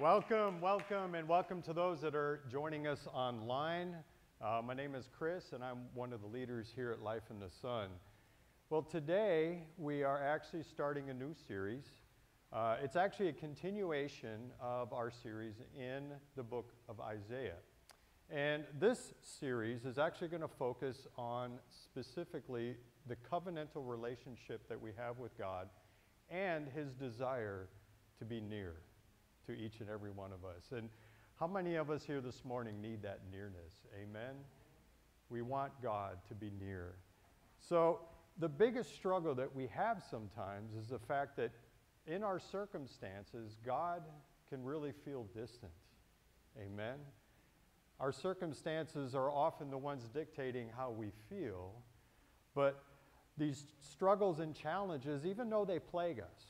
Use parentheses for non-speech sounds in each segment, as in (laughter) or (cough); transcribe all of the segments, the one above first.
Welcome, welcome, and welcome to those that are joining us online. Uh, my name is Chris, and I'm one of the leaders here at Life in the Sun. Well, today we are actually starting a new series. Uh, it's actually a continuation of our series in the book of Isaiah. And this series is actually going to focus on specifically the covenantal relationship that we have with God and his desire to be near to each and every one of us. And how many of us here this morning need that nearness? Amen? We want God to be near. So, the biggest struggle that we have sometimes is the fact that in our circumstances, God can really feel distant. Amen? Our circumstances are often the ones dictating how we feel, but these struggles and challenges, even though they plague us,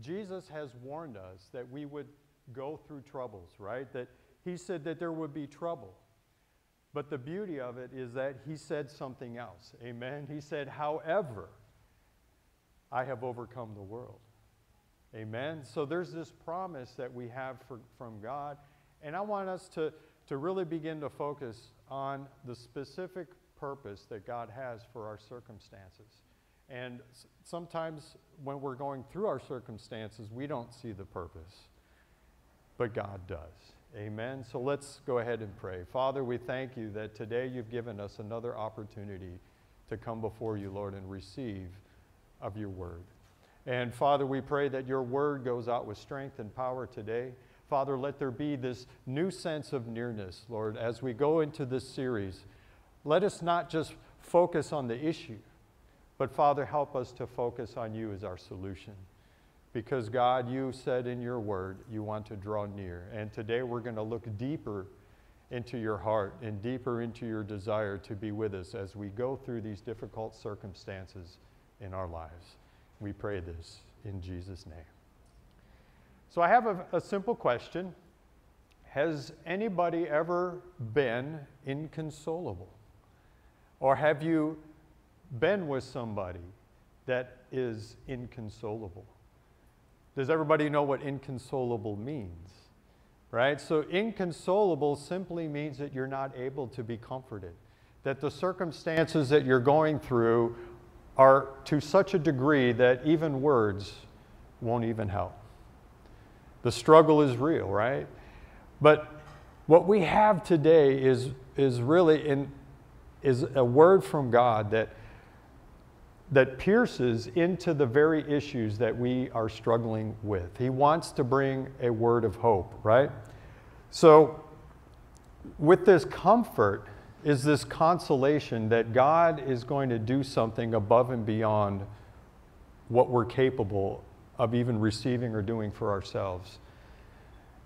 Jesus has warned us that we would go through troubles, right? That he said that there would be trouble. But the beauty of it is that he said something else. Amen. He said, however, I have overcome the world. Amen. So there's this promise that we have for, from God. And I want us to, to really begin to focus on the specific purpose that God has for our circumstances. And sometimes when we're going through our circumstances, we don't see the purpose, but God does. Amen. So let's go ahead and pray. Father, we thank you that today you've given us another opportunity to come before you, Lord, and receive of your word. And Father, we pray that your word goes out with strength and power today. Father, let there be this new sense of nearness, Lord, as we go into this series. Let us not just focus on the issue, but Father, help us to focus on you as our solution. Because God, you said in your word you want to draw near. And today we're going to look deeper into your heart and deeper into your desire to be with us as we go through these difficult circumstances in our lives. We pray this in Jesus' name. So I have a, a simple question Has anybody ever been inconsolable? Or have you been with somebody that is inconsolable? Does everybody know what inconsolable means? Right? So, inconsolable simply means that you're not able to be comforted, that the circumstances that you're going through are to such a degree that even words won't even help. The struggle is real, right? But what we have today is, is really in, is a word from God that, that pierces into the very issues that we are struggling with. He wants to bring a word of hope, right? So, with this comfort is this consolation that God is going to do something above and beyond what we're capable of even receiving or doing for ourselves.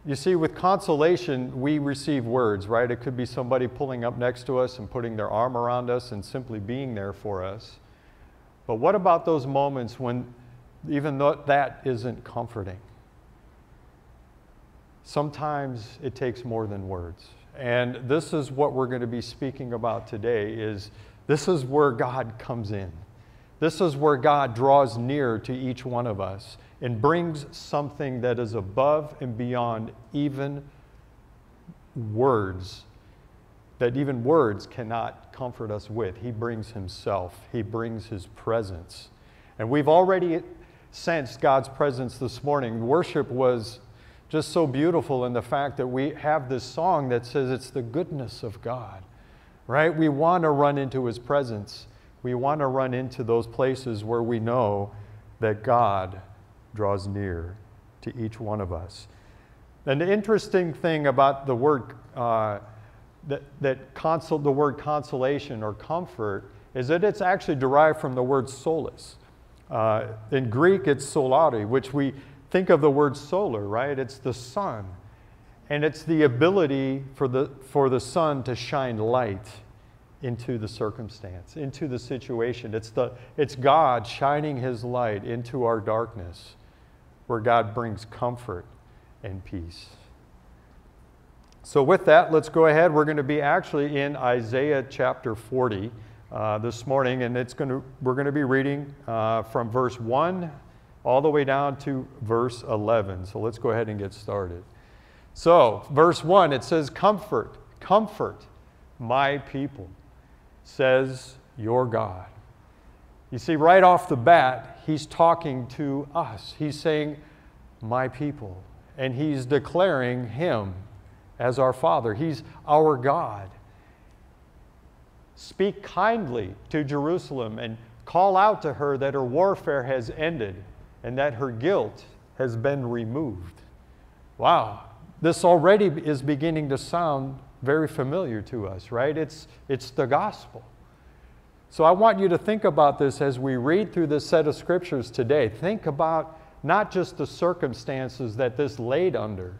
You see, with consolation, we receive words, right? It could be somebody pulling up next to us and putting their arm around us and simply being there for us. But what about those moments when even though that isn't comforting? Sometimes it takes more than words. And this is what we're going to be speaking about today is this is where God comes in. This is where God draws near to each one of us and brings something that is above and beyond even words, that even words cannot comfort us with. He brings Himself, He brings His presence. And we've already sensed God's presence this morning. Worship was just so beautiful in the fact that we have this song that says it's the goodness of God, right? We want to run into His presence. We want to run into those places where we know that God draws near to each one of us. And the interesting thing about the word uh, that, that consol- the word consolation or comfort is that it's actually derived from the word solace. Uh, in Greek, it's solari, which we think of the word solar, right? It's the sun. And it's the ability for the, for the sun to shine light into the circumstance, into the situation. It's, the, it's God shining his light into our darkness where God brings comfort and peace. So, with that, let's go ahead. We're going to be actually in Isaiah chapter 40 uh, this morning, and it's going to, we're going to be reading uh, from verse 1 all the way down to verse 11. So let's go ahead and get started. So, verse 1, it says, Comfort, comfort my people, says your God. You see, right off the bat, he's talking to us. He's saying, My people. And he's declaring him as our Father. He's our God. Speak kindly to Jerusalem and call out to her that her warfare has ended and that her guilt has been removed. Wow, this already is beginning to sound very familiar to us, right? It's, it's the gospel. So I want you to think about this as we read through this set of scriptures today. Think about not just the circumstances that this laid under,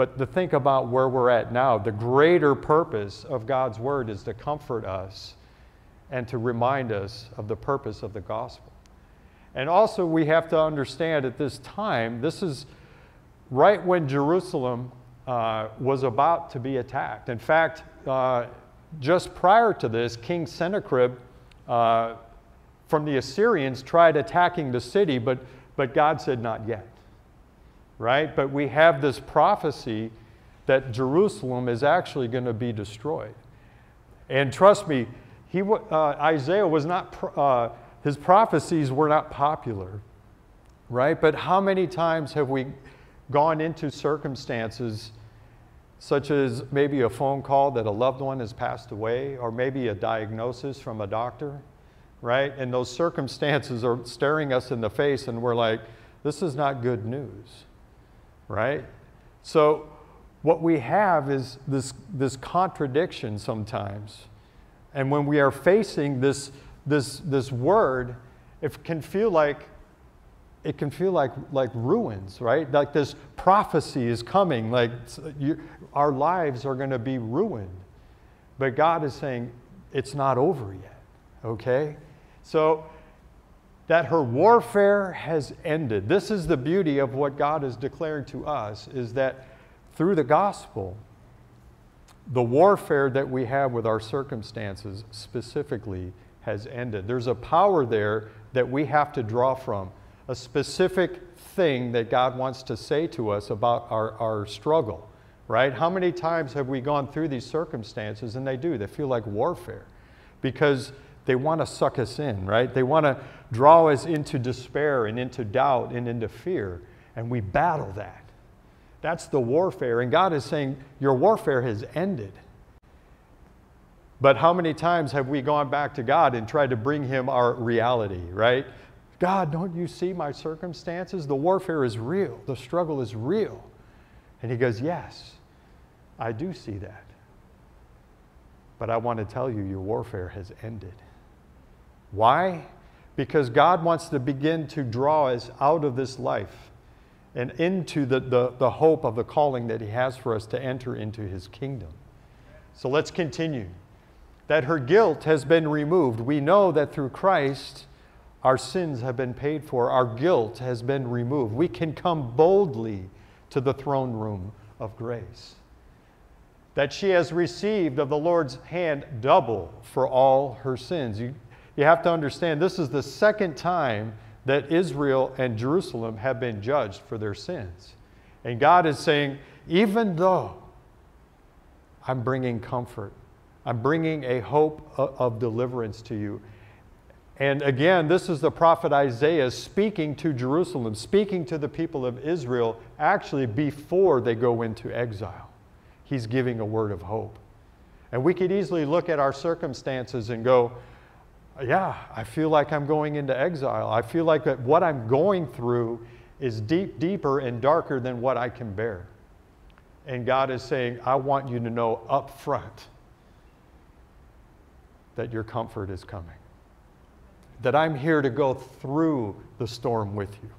but to think about where we're at now. The greater purpose of God's word is to comfort us and to remind us of the purpose of the gospel. And also, we have to understand at this time, this is right when Jerusalem uh, was about to be attacked. In fact, uh, just prior to this, King Sennacherib uh, from the Assyrians tried attacking the city, but, but God said, Not yet. Right? But we have this prophecy that Jerusalem is actually going to be destroyed. And trust me, he, uh, Isaiah was not, uh, his prophecies were not popular, right? But how many times have we gone into circumstances such as maybe a phone call that a loved one has passed away, or maybe a diagnosis from a doctor, right? And those circumstances are staring us in the face, and we're like, this is not good news, right? So, what we have is this, this contradiction sometimes. And when we are facing this, this, this word, it can feel like it can feel like, like ruins, right? Like this prophecy is coming, like you, our lives are going to be ruined. But God is saying, it's not over yet, okay? So that her warfare has ended. This is the beauty of what God is declaring to us is that through the gospel, the warfare that we have with our circumstances specifically has ended. There's a power there that we have to draw from a specific thing that God wants to say to us about our, our struggle, right? How many times have we gone through these circumstances and they do? They feel like warfare because they want to suck us in, right? They want to draw us into despair and into doubt and into fear, and we battle that. That's the warfare. And God is saying, Your warfare has ended. But how many times have we gone back to God and tried to bring Him our reality, right? God, don't you see my circumstances? The warfare is real, the struggle is real. And he goes, Yes, I do see that. But I want to tell you, your warfare has ended. Why? Because God wants to begin to draw us out of this life and into the, the, the hope of the calling that He has for us to enter into His kingdom. So let's continue. That her guilt has been removed. We know that through Christ, our sins have been paid for, our guilt has been removed. We can come boldly to the throne room of grace. That she has received of the Lord's hand double for all her sins. You, you have to understand, this is the second time that Israel and Jerusalem have been judged for their sins. And God is saying, even though I'm bringing comfort, I'm bringing a hope of, deliverance to you, and again, this is the prophet Isaiah speaking to Jerusalem, speaking to the people of Israel, actually before they go into exile. He's giving a word of hope. And we could easily look at our circumstances and go, yeah, I feel like I'm going into exile. I feel like what I'm going through is deep, deeper and darker than what I can bear. And God is saying, I want you to know up front that your comfort is coming that I'm here to go through the storm with you.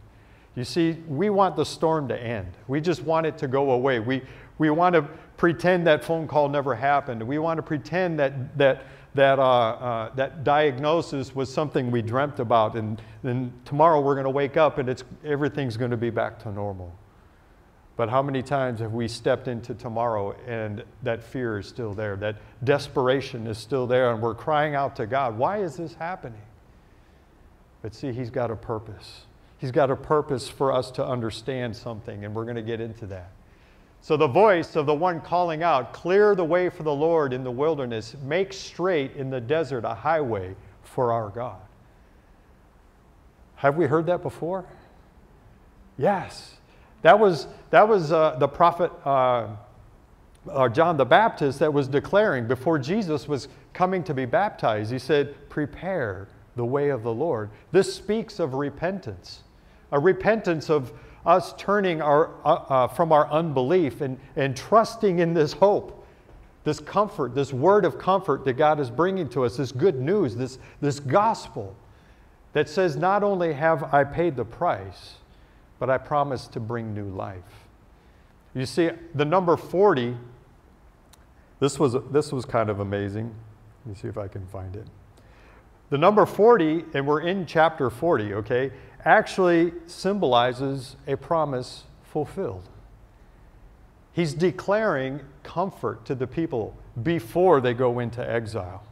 You see, we want the storm to end. We just want it to go away. We, we want to pretend that phone call never happened. We want to pretend that, that, that, uh, uh, that diagnosis was something we dreamt about, and then tomorrow we're going to wake up and it's, everything's going to be back to normal. But how many times have we stepped into tomorrow and that fear is still there, that desperation is still there, and we're crying out to God, why is this happening? But see, he's got a purpose. He's got a purpose for us to understand something, and we're going to get into that. So, the voice of the one calling out, Clear the way for the Lord in the wilderness, make straight in the desert a highway for our God. Have we heard that before? Yes. That was, that was uh, the prophet uh, uh, John the Baptist that was declaring before Jesus was coming to be baptized. He said, Prepare the way of the Lord. This speaks of repentance, a repentance of us turning our, uh, uh, from our unbelief and, and trusting in this hope, this comfort, this word of comfort that God is bringing to us, this good news, this, this gospel that says, Not only have I paid the price, but I promise to bring new life. You see, the number 40, this was, this was kind of amazing. Let me see if I can find it. The number 40, and we're in chapter 40, okay, actually symbolizes a promise fulfilled. He's declaring comfort to the people before they go into exile.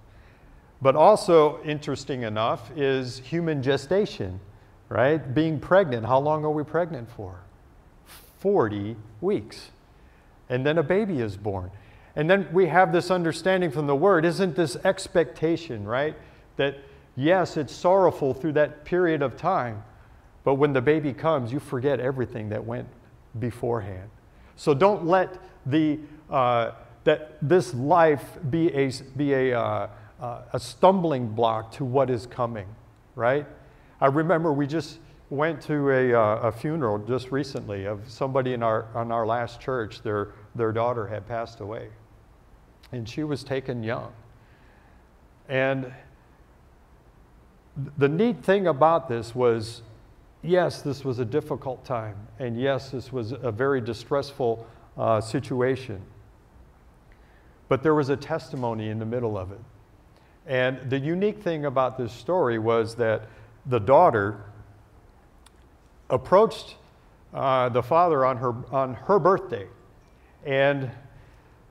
But also, interesting enough, is human gestation, right? Being pregnant. How long are we pregnant for? 40 weeks. And then a baby is born. And then we have this understanding from the word, isn't this expectation, right? That Yes, it's sorrowful through that period of time, but when the baby comes, you forget everything that went beforehand. So don't let the, uh, that this life be a, be a, uh, uh, a stumbling block to what is coming, right? I remember we just went to a, uh, a funeral just recently of somebody in our, on our last church. Their, their daughter had passed away, and she was taken young. And the neat thing about this was yes, this was a difficult time, and yes, this was a very distressful uh, situation. But there was a testimony in the middle of it. And the unique thing about this story was that the daughter approached uh, the father on her, on her birthday. And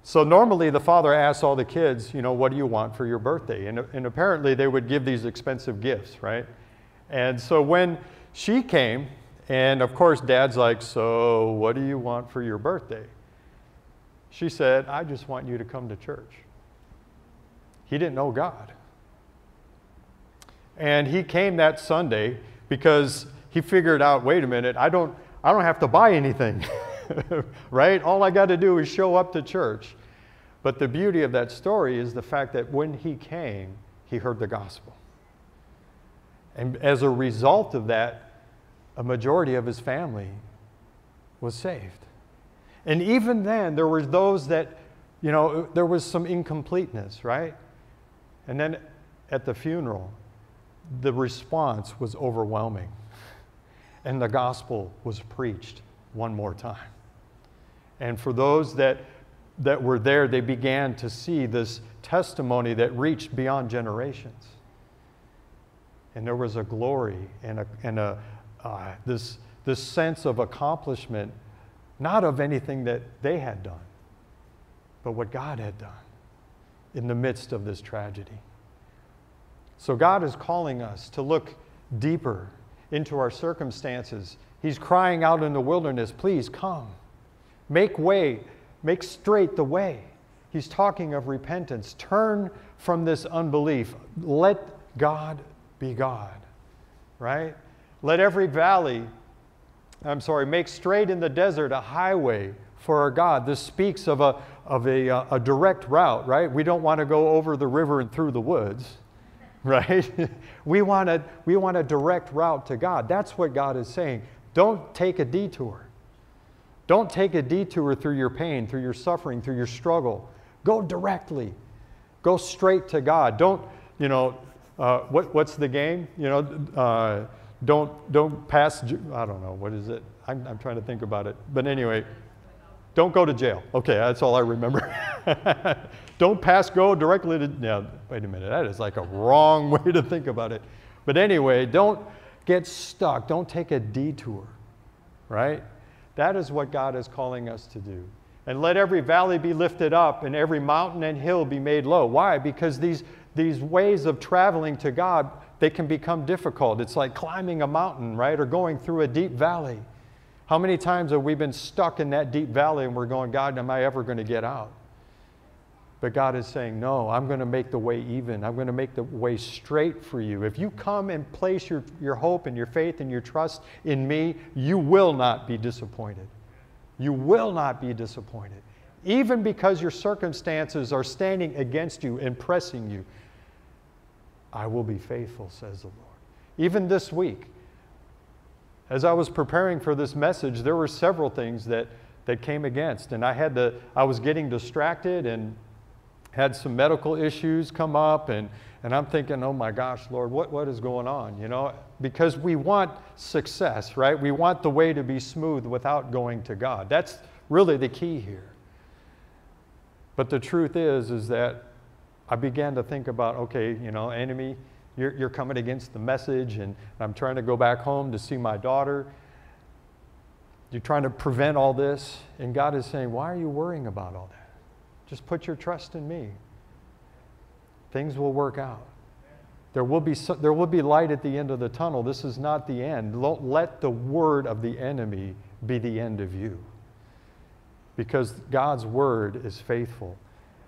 so normally the father asks all the kids, you know, what do you want for your birthday? And, and apparently they would give these expensive gifts, right? And so when she came, and of course dad's like, so what do you want for your birthday? She said, I just want you to come to church. He didn't know God. And he came that Sunday because he figured out, wait a minute, I don't, I don't have to buy anything. (laughs) right? All I got to do is show up to church. But the beauty of that story is the fact that when he came, he heard the gospel. And as a result of that, a majority of his family was saved. And even then, there were those that, you know, there was some incompleteness, right? And then at the funeral, the response was overwhelming. And the gospel was preached one more time. And for those that, that were there, they began to see this testimony that reached beyond generations. And there was a glory and, a, and a, uh, this, this sense of accomplishment, not of anything that they had done, but what God had done in the midst of this tragedy. So God is calling us to look deeper into our circumstances. He's crying out in the wilderness, please come. Make way, make straight the way. He's talking of repentance. Turn from this unbelief. Let God be God, right? Let every valley, I'm sorry, make straight in the desert a highway for our God. This speaks of a, of a, uh, a direct route, right? We don't want to go over the river and through the woods, (laughs) right? (laughs) we, want a, we want a direct route to God. That's what God is saying. Don't take a detour. Don't take a detour through your pain, through your suffering, through your struggle. Go directly. Go straight to God. Don't, you know, uh, what, what's the game? You know, uh, don't, don't pass, I don't know, what is it? I'm, I'm trying to think about it. But anyway, don't go to jail. Okay, that's all I remember. (laughs) don't pass go directly to, yeah, wait a minute, that is like a wrong (laughs) way to think about it. But anyway, don't get stuck. Don't take a detour, right? That is what God is calling us to do. And let every valley be lifted up and every mountain and hill be made low. Why? Because these, these ways of traveling to God they can become difficult. It's like climbing a mountain, right? Or going through a deep valley. How many times have we been stuck in that deep valley and we're going, God, am I ever going to get out? But God is saying, No, I'm going to make the way even. I'm going to make the way straight for you. If you come and place your, your hope and your faith and your trust in me, you will not be disappointed. You will not be disappointed. Even because your circumstances are standing against you and pressing you, I will be faithful, says the Lord. Even this week, as I was preparing for this message, there were several things that, that came against. And I had to, I was getting distracted and had some medical issues come up and, and I'm thinking, oh my gosh, Lord, what, what is going on? You know, because we want success, right? We want the way to be smooth without going to God. That's really the key here. But the truth is, is that I began to think about, okay, you know, enemy, you're, you're coming against the message, and I'm trying to go back home to see my daughter. You're trying to prevent all this. And God is saying, why are you worrying about all that? Just put your trust in me. Things will work out. There will, be, there will be light at the end of the tunnel. This is not the end. Let the word of the enemy be the end of you. Because God's word is faithful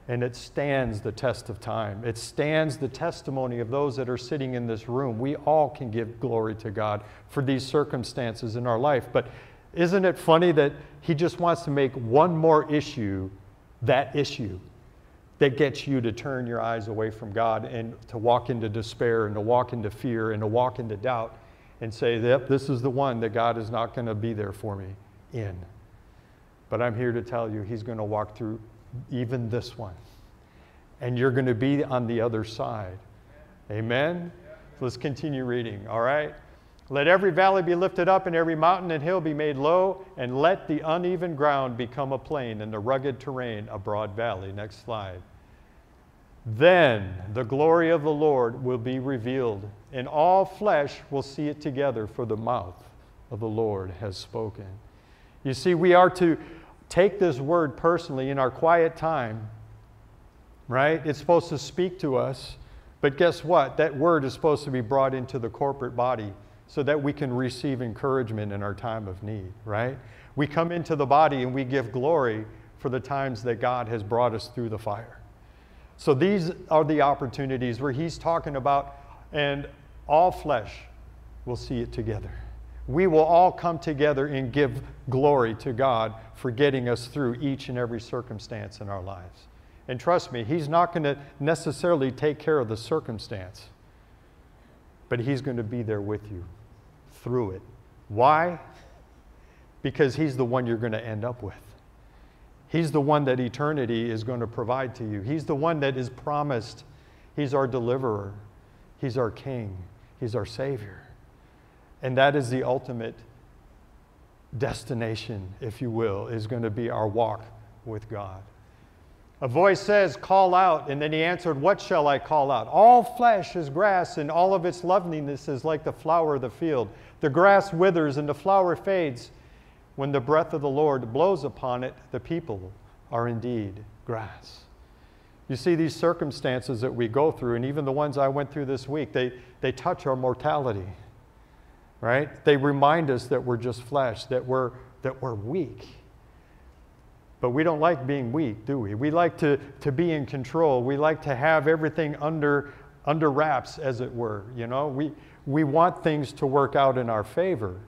and it stands the test of time. It stands the testimony of those that are sitting in this room. We all can give glory to God for these circumstances in our life. But isn't it funny that He just wants to make one more issue that issue that gets you to turn your eyes away from God and to walk into despair and to walk into fear and to walk into doubt and say, yep, this is the one that God is not going to be there for me in. But I'm here to tell you, He's going to walk through even this one. And you're going to be on the other side. Amen? Let's continue reading, all right? Let every valley be lifted up and every mountain and hill be made low, and let the uneven ground become a plain and the rugged terrain a broad valley. Next slide. Then the glory of the Lord will be revealed, and all flesh will see it together, for the mouth of the Lord has spoken. You see, we are to take this word personally in our quiet time, right? It's supposed to speak to us, but guess what? That word is supposed to be brought into the corporate body so that we can receive encouragement in our time of need, right? We come into the body and we give glory for the times that God has brought us through the fire. So these are the opportunities where he's talking about, and all flesh will see it together. We will all come together and give glory to God for getting us through each and every circumstance in our lives. And trust me, He's not going to necessarily take care of the circumstance, but He's going to be there with you through it. Why? Because He's the one you're going to end up with. He's the one that eternity is going to provide to you. He's the one that is promised. He's our deliverer. He's our king. He's our savior. And that is the ultimate destination, if you will, is going to be our walk with God. A voice says, Call out. And then he answered, What shall I call out? All flesh is grass, and all of its loveliness is like the flower of the field. The grass withers and the flower fades. When the breath of the Lord blows upon it, the people are indeed grass. You see, these circumstances that we go through, and even the ones I went through this week, they, they touch our mortality, right? They remind us that we're just flesh, that we're, that we're weak. But we don't like being weak, do we? We like to, to be in control. We like to have everything under, under wraps, as it were. You know, we, we want things to work out in our favor.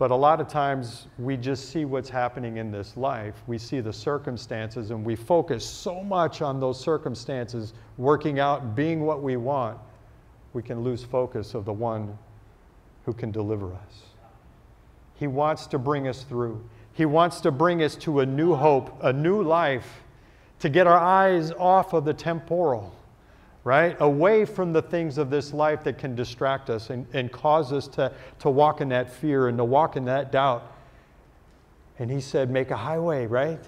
But a lot of times we just see what's happening in this life. We see the circumstances and we focus so much on those circumstances working out, being what we want, we can lose focus of the one who can deliver us. He wants to bring us through. He wants to bring us to a new hope, a new life, to get our eyes off of the temporal right? Away from the things of this life that can distract us and, and cause us to, to walk in that fear and to walk in that doubt. And he said, Make a highway, right?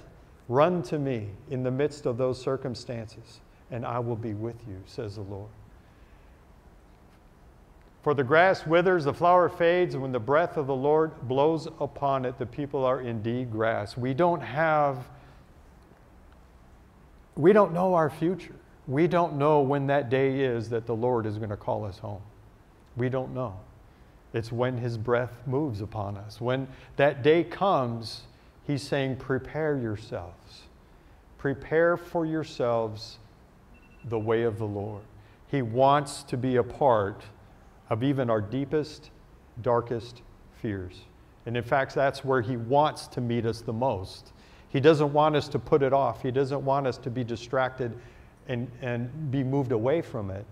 Run to me in the midst of those circumstances, and I will be with you, says the Lord. For the grass withers, the flower fades, and when the breath of the Lord blows upon it, the people are indeed grass. We don't have, we don't know our future. We don't know when that day is that the Lord is going to call us home. We don't know. It's when his breath moves upon us. When that day comes, he's saying, Prepare yourselves. Prepare for yourselves the way of the Lord. He wants to be a part of even our deepest, darkest fears. And in fact, that's where he wants to meet us the most. He doesn't want us to put it off, he doesn't want us to be distracted and, and be moved away from it.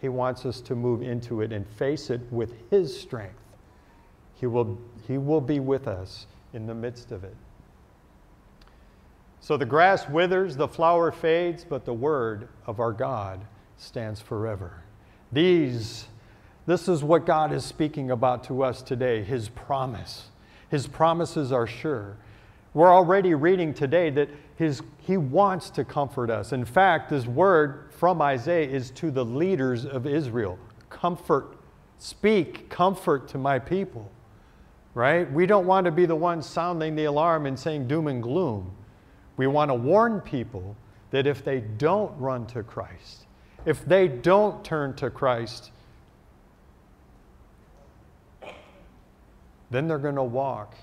He wants us to move into it and face it with His strength. He will, he will be with us in the midst of it. So the grass withers, the flower fades, but the word of our God stands forever. These, this is what God is speaking about to us today His promise. His promises are sure. We're already reading today that his, He wants to comfort us. In fact, this word from Isaiah is to the leaders of Israel comfort, speak comfort to my people. Right? We don't want to be the ones sounding the alarm and saying doom and gloom. We want to warn people that if they don't run to Christ, if they don't turn to Christ, then they're going to walk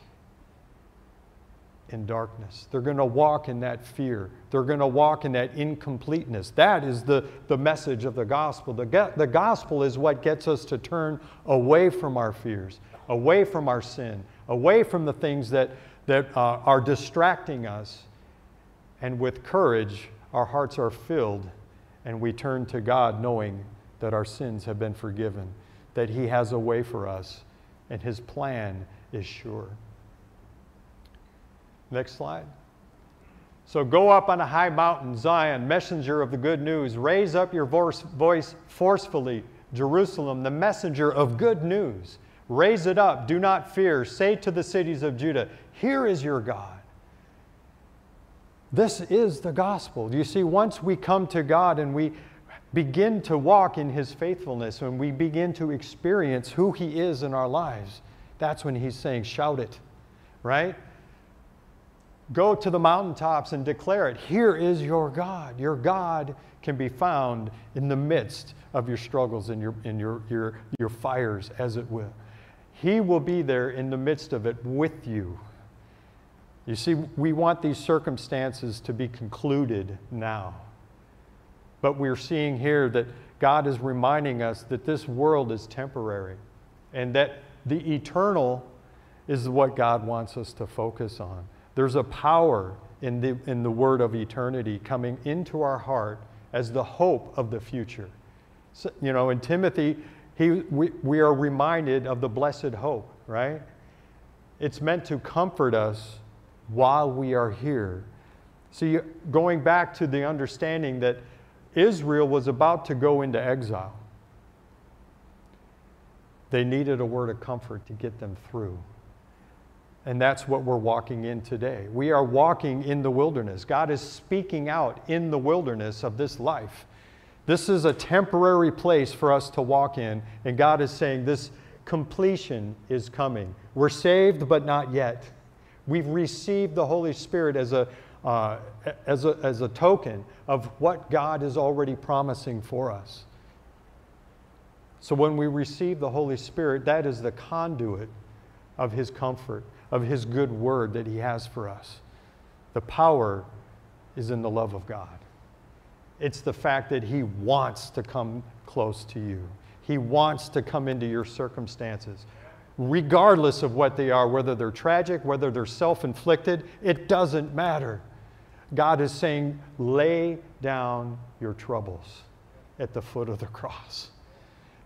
in darkness. They're going to walk in that fear. They're going to walk in that incompleteness. That is the, the message of the gospel. The, the gospel is what gets us to turn away from our fears, away from our sin, away from the things that, that uh, are distracting us. And with courage, our hearts are filled and we turn to God knowing that our sins have been forgiven, that He has a way for us, and His plan is sure. Next slide. So go up on a high mountain, Zion, messenger of the good news. Raise up your voice forcefully, Jerusalem, the messenger of good news. Raise it up, do not fear. Say to the cities of Judah, Here is your God. This is the gospel. You see, once we come to God and we begin to walk in His faithfulness, when we begin to experience who He is in our lives, that's when He's saying, Shout it, right? Go to the mountaintops and declare it. Here is your God. Your God can be found in the midst of your struggles and your, in your, your, your fires, as it will. He will be there in the midst of it with you. You see, we want these circumstances to be concluded now. But we're seeing here that God is reminding us that this world is temporary and that the eternal is what God wants us to focus on. There's a power in the, in the word of eternity coming into our heart as the hope of the future. So, you know, in Timothy, he, we, we are reminded of the blessed hope, right? It's meant to comfort us while we are here. See, going back to the understanding that Israel was about to go into exile, they needed a word of comfort to get them through. And that's what we're walking in today. We are walking in the wilderness. God is speaking out in the wilderness of this life. This is a temporary place for us to walk in, and God is saying this completion is coming. We're saved, but not yet. We've received the Holy Spirit as a, uh, as a, as a token of what God is already promising for us. So when we receive the Holy Spirit, that is the conduit of His comfort of His good word that He has for us. The power is in the love of God. It's the fact that He wants to come close to you. He wants to come into your circumstances, regardless of what they are, whether they're tragic, whether they're self inflicted, it doesn't matter. God is saying, lay down your troubles at the foot of the cross.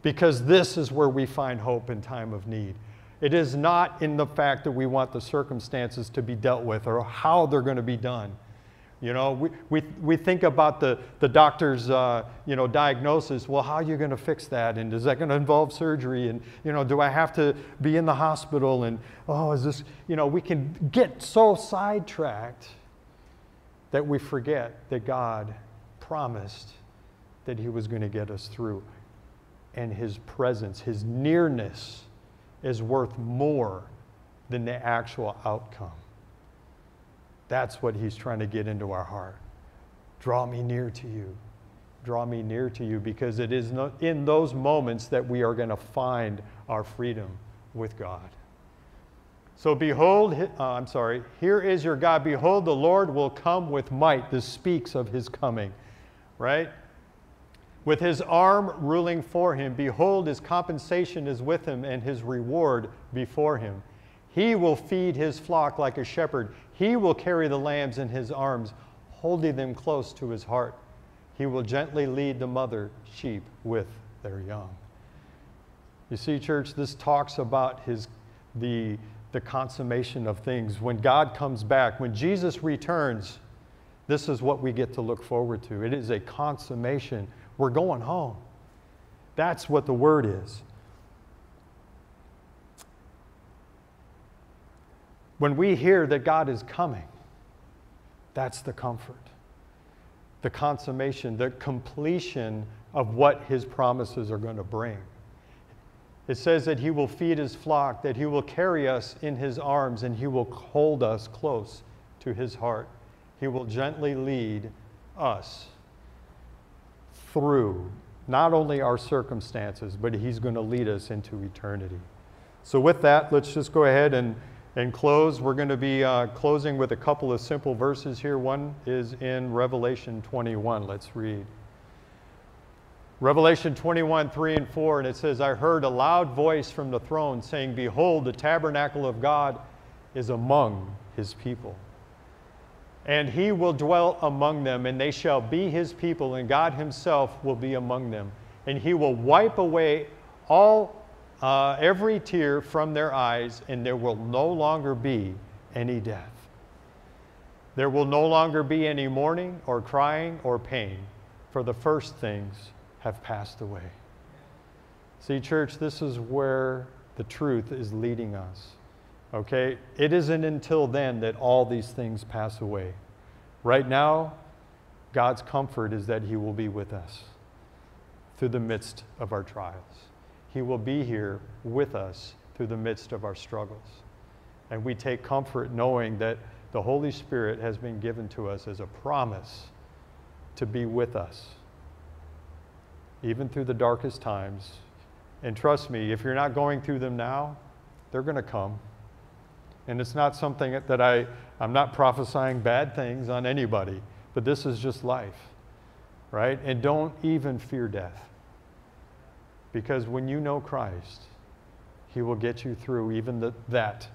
Because this is where we find hope in time of need. It is not in the fact that we want the circumstances to be dealt with or how they're going to be done. You know, we, we, we think about the, the doctor's, uh, you know, diagnosis. Well, how are you going to fix that? And is that going to involve surgery? And, you know, do I have to be in the hospital? And, oh, is this, you know, we can get so sidetracked that we forget that God promised that He was going to get us through. And His presence, His nearness, is worth more than the actual outcome. That's what he's trying to get into our heart. Draw me near to you. draw me near to you because it is in those moments that we are going to find our freedom with God. So behold, uh, I'm sorry, here is your God. Behold, the Lord will come with might. This speaks of his coming, right? With his arm ruling for him. Behold, his compensation is with him and his reward before him. He will feed his flock like a shepherd. He will carry the lambs in his arms, holding them close to his heart. He will gently lead the mother sheep with their young. You see, church, this talks about his, the the consummation of things. When God comes back, when Jesus returns, this is what we get to look forward to. It is a consummation. We're going home. That's what the word is. When we hear that God is coming, that's the comfort, the consummation, the completion of what his promises are going to bring. It says that he will feed his flock, that he will carry us in his arms, and he will hold us close to his heart. He will gently lead us through not only our circumstances, but he's going to lead us into eternity. So, with that, let's just go ahead and, and close. We're going to be uh, closing with a couple of simple verses here. One is in Revelation 21. Let's read. Revelation 21, 3 and 4, and it says, I heard a loud voice from the throne saying, Behold, the tabernacle of God is among his people. And he will dwell among them, and they shall be his people, and God himself will be among them. And he will wipe away all, uh, every tear from their eyes, and there will no longer be any death. There will no longer be any mourning, or crying, or pain, for the first things have passed away. See, church, this is where the truth is leading us. Okay? It isn't until then that all these things pass away. Right now, God's comfort is that He will be with us through the midst of our trials. He will be here with us through the midst of our struggles. And we take comfort knowing that the Holy Spirit has been given to us as a promise to be with us even through the darkest times. And trust me, if you're not going through them now, they're going to come. And it's not something that I, I'm not prophesying bad things on anybody, but this is just life, right? And don't even fear death. Because when you know Christ, He will get you through even the, that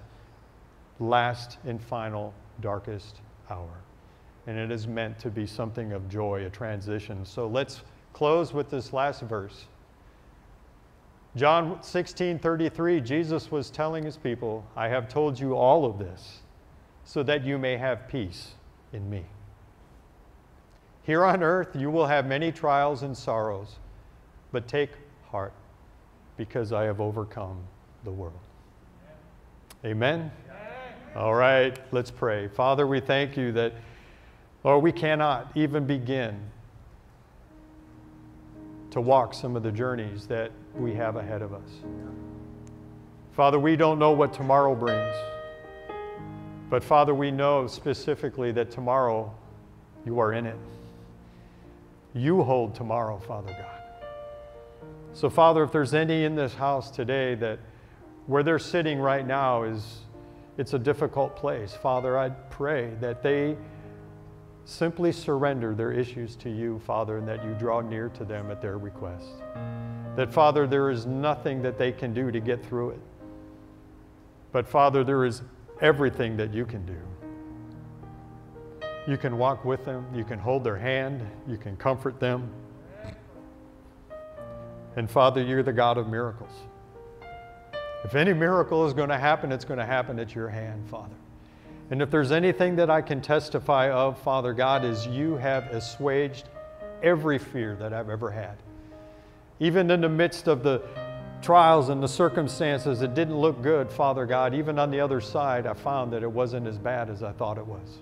last and final darkest hour. And it is meant to be something of joy, a transition. So let's close with this last verse. John 16 33, Jesus was telling his people, I have told you all of this so that you may have peace in me. Here on earth, you will have many trials and sorrows, but take heart because I have overcome the world. Amen? All right, let's pray. Father, we thank you that, Lord, we cannot even begin to walk some of the journeys that we have ahead of us. Father, we don't know what tomorrow brings, but Father, we know specifically that tomorrow you are in it. You hold tomorrow, Father God. So, Father, if there's any in this house today that where they're sitting right now is it's a difficult place, Father, I pray that they simply surrender their issues to you, Father, and that you draw near to them at their request. That, Father, there is nothing that they can do to get through it. But, Father, there is everything that you can do. You can walk with them, you can hold their hand, you can comfort them. And, Father, you're the God of miracles. If any miracle is going to happen, it's going to happen at your hand, Father. And if there's anything that I can testify of, Father God, is you have assuaged every fear that I've ever had. Even in the midst of the trials and the circumstances that didn't look good, Father God, even on the other side, I found that it wasn't as bad as I thought it was.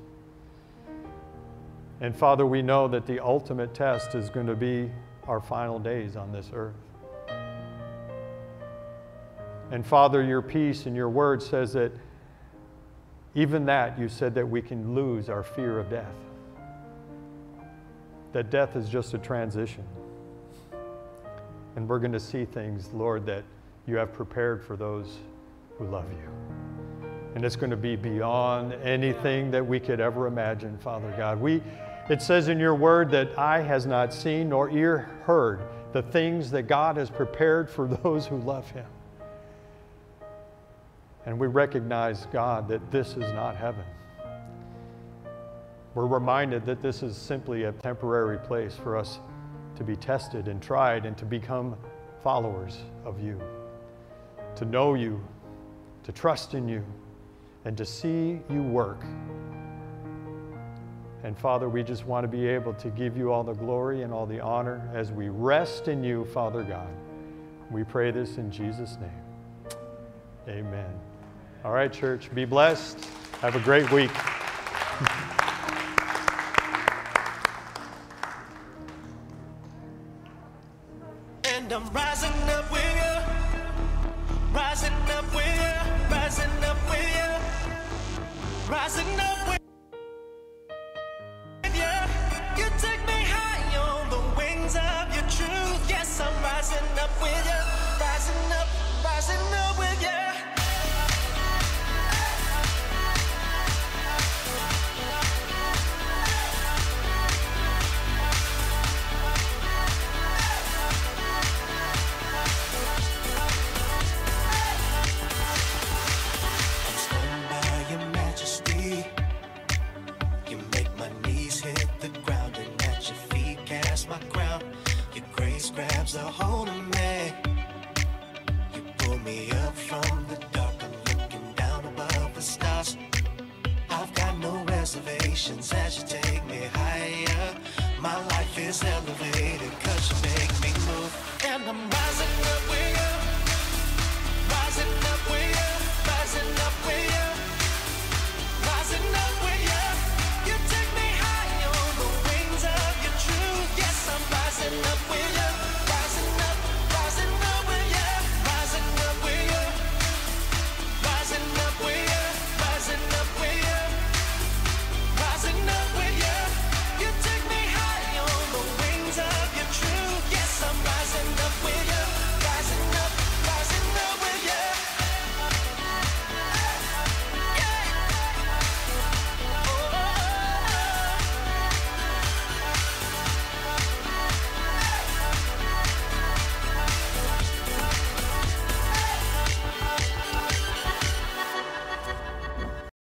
And Father, we know that the ultimate test is going to be our final days on this earth. And Father, your peace and your word says that even that, you said that we can lose our fear of death. that death is just a transition. And we're going to see things, Lord, that you have prepared for those who love you. And it's going to be beyond anything that we could ever imagine, Father God. We, it says in your word that eye has not seen nor ear heard the things that God has prepared for (laughs) those who love him. And we recognize, God, that this is not heaven. We're reminded that this is simply a temporary place for us to be tested and tried and to become followers of you, to know you, to trust in you, and to see you work. And Father, we just want to be able to give you all the glory and all the honor as we rest in you, Father God. We pray this in Jesus' name. Amen. All right, church, be blessed. Have a great week. Reservations as you take me higher. My life is elevated